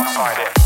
outside it.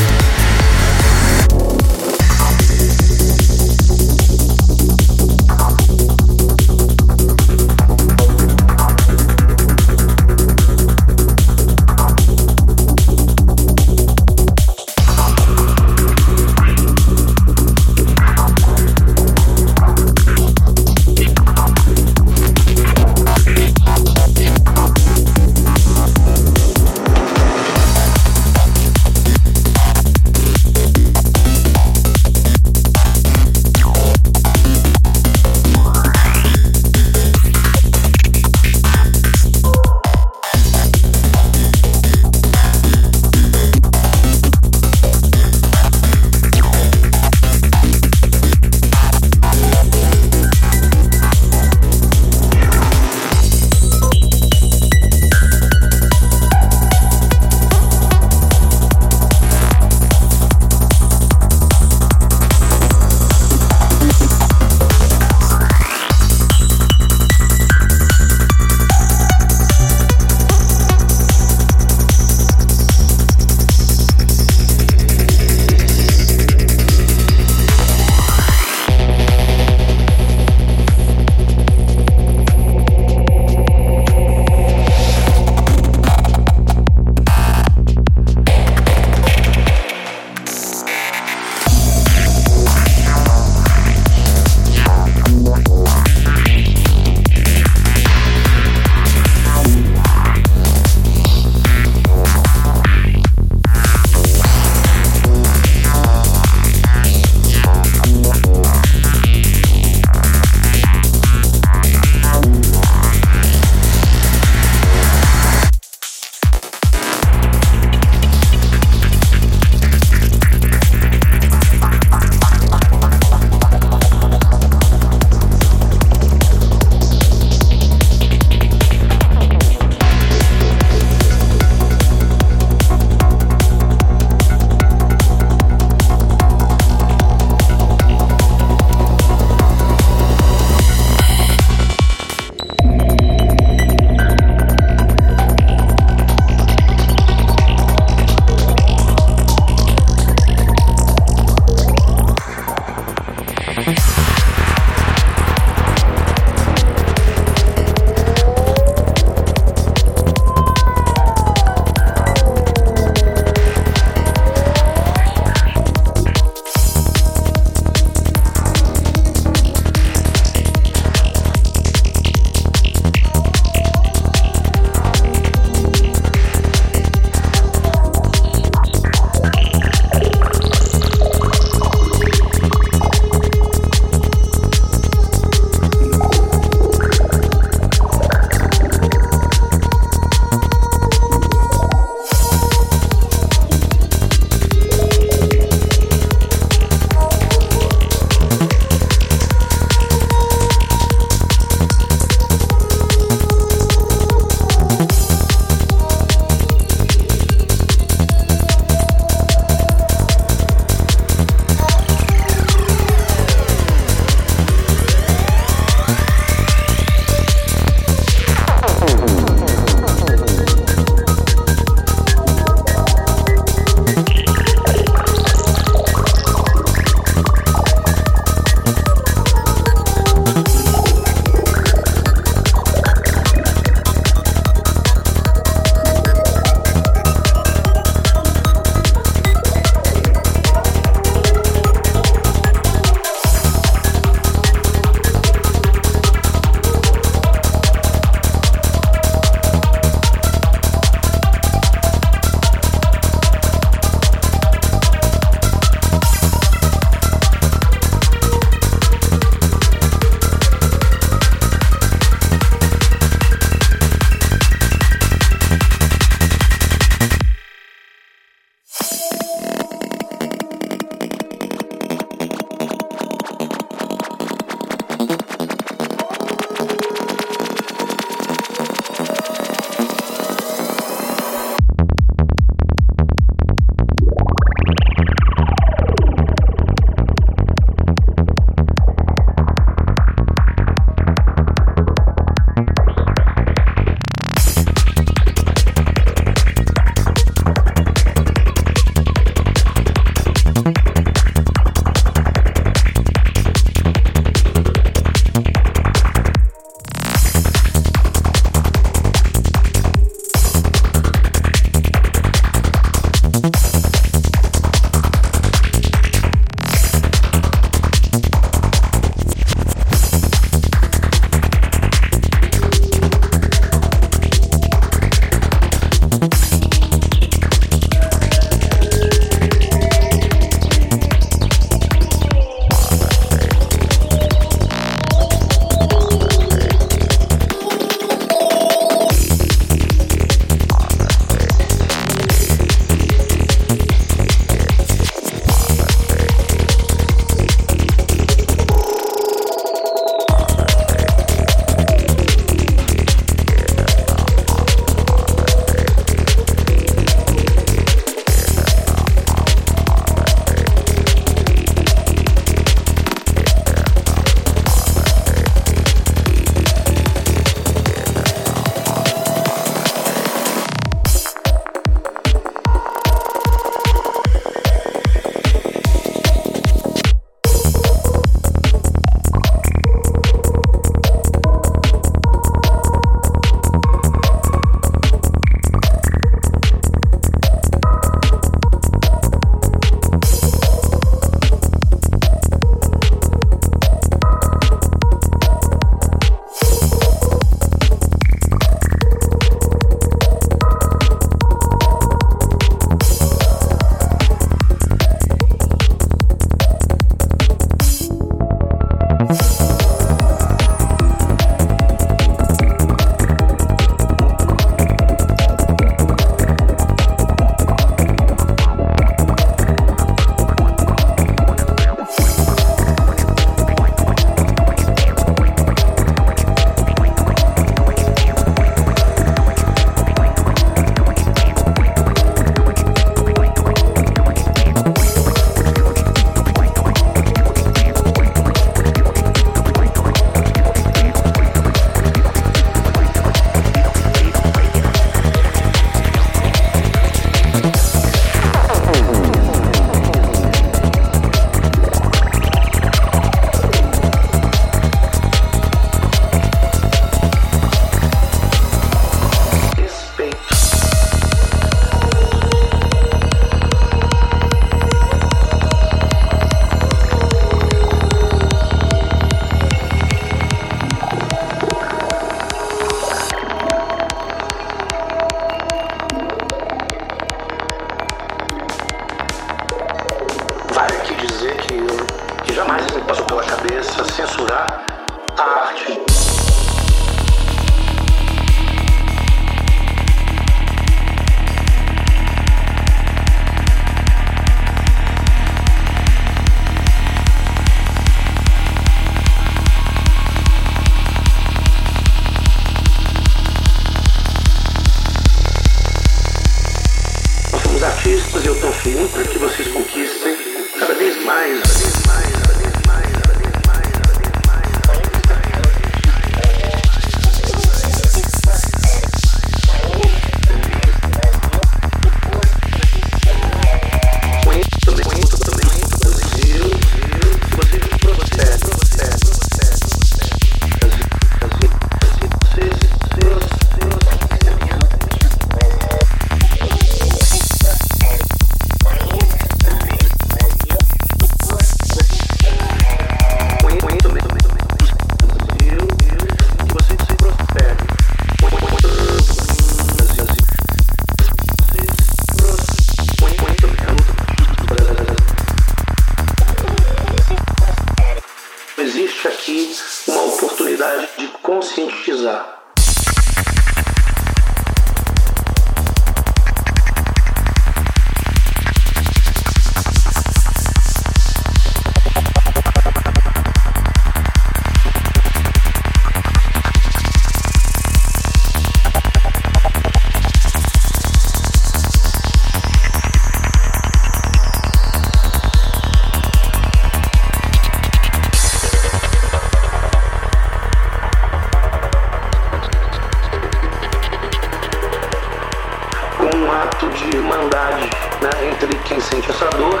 de irmandade né, entre quem sente essa dor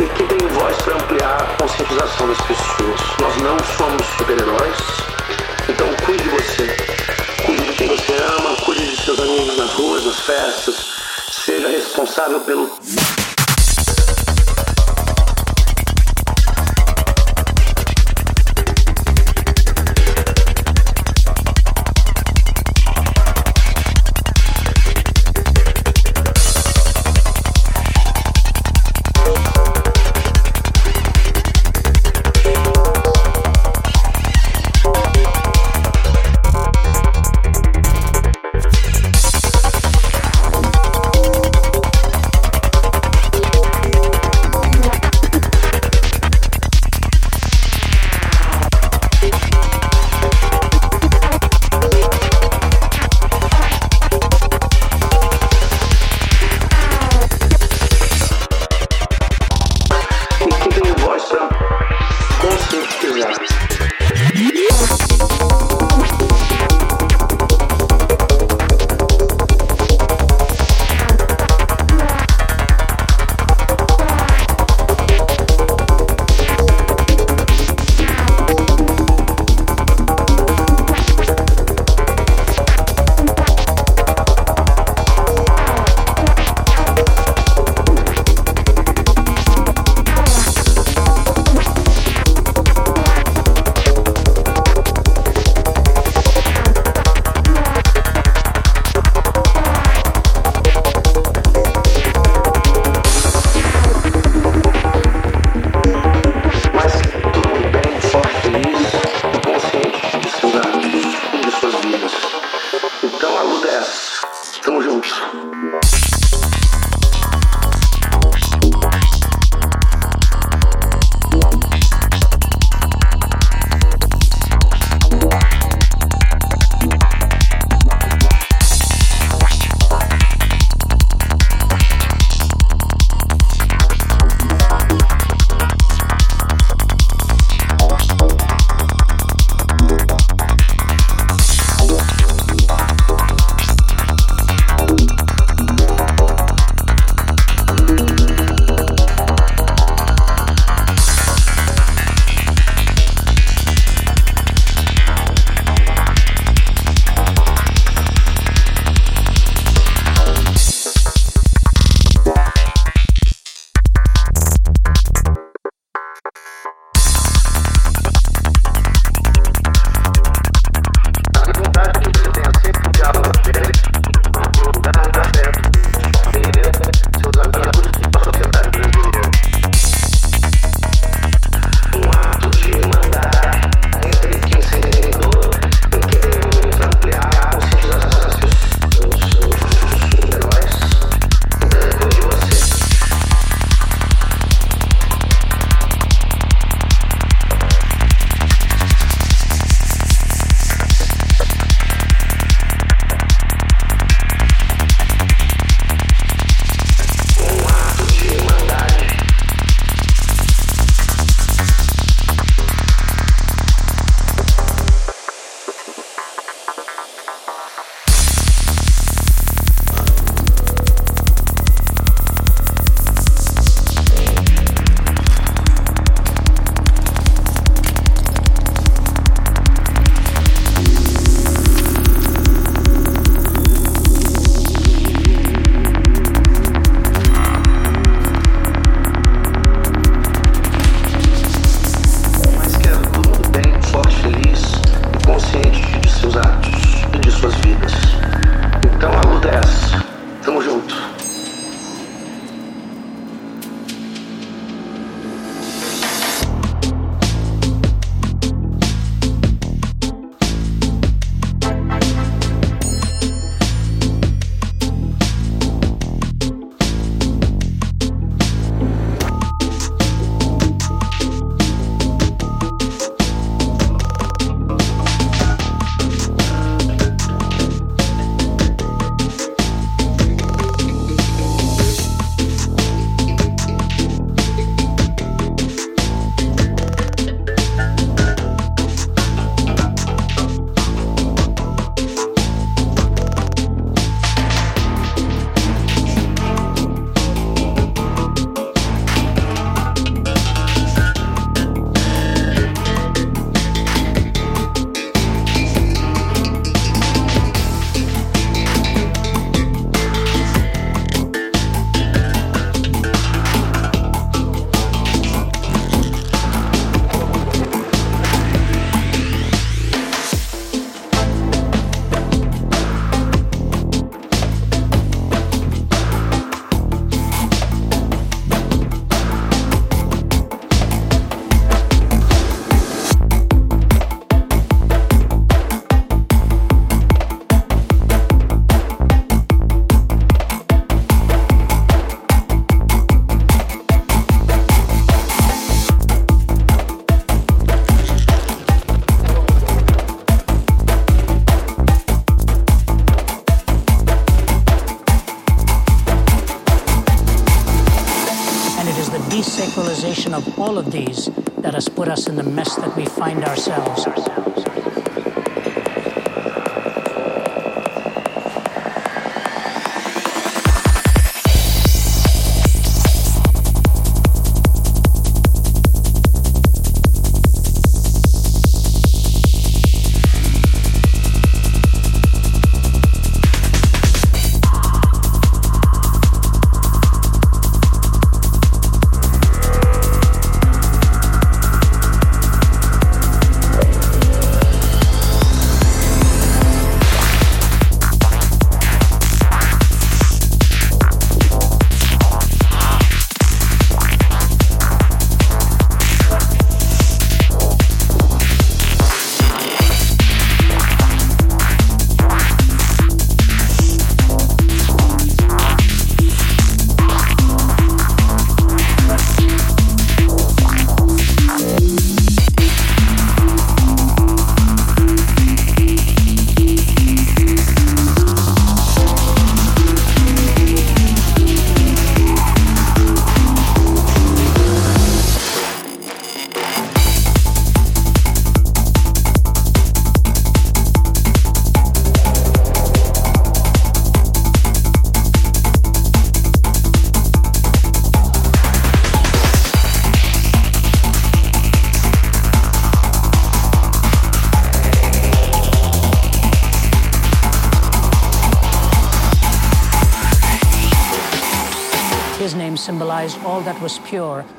e quem tem voz para ampliar a conscientização das pessoas. Nós não somos super-heróis, então cuide de você, cuide de quem você ama, cuide de seus amigos nas ruas, nas festas, seja responsável pelo. equalization of all of these that has put us in the mess that we find ourselves. ourselves. All that was pure, pure.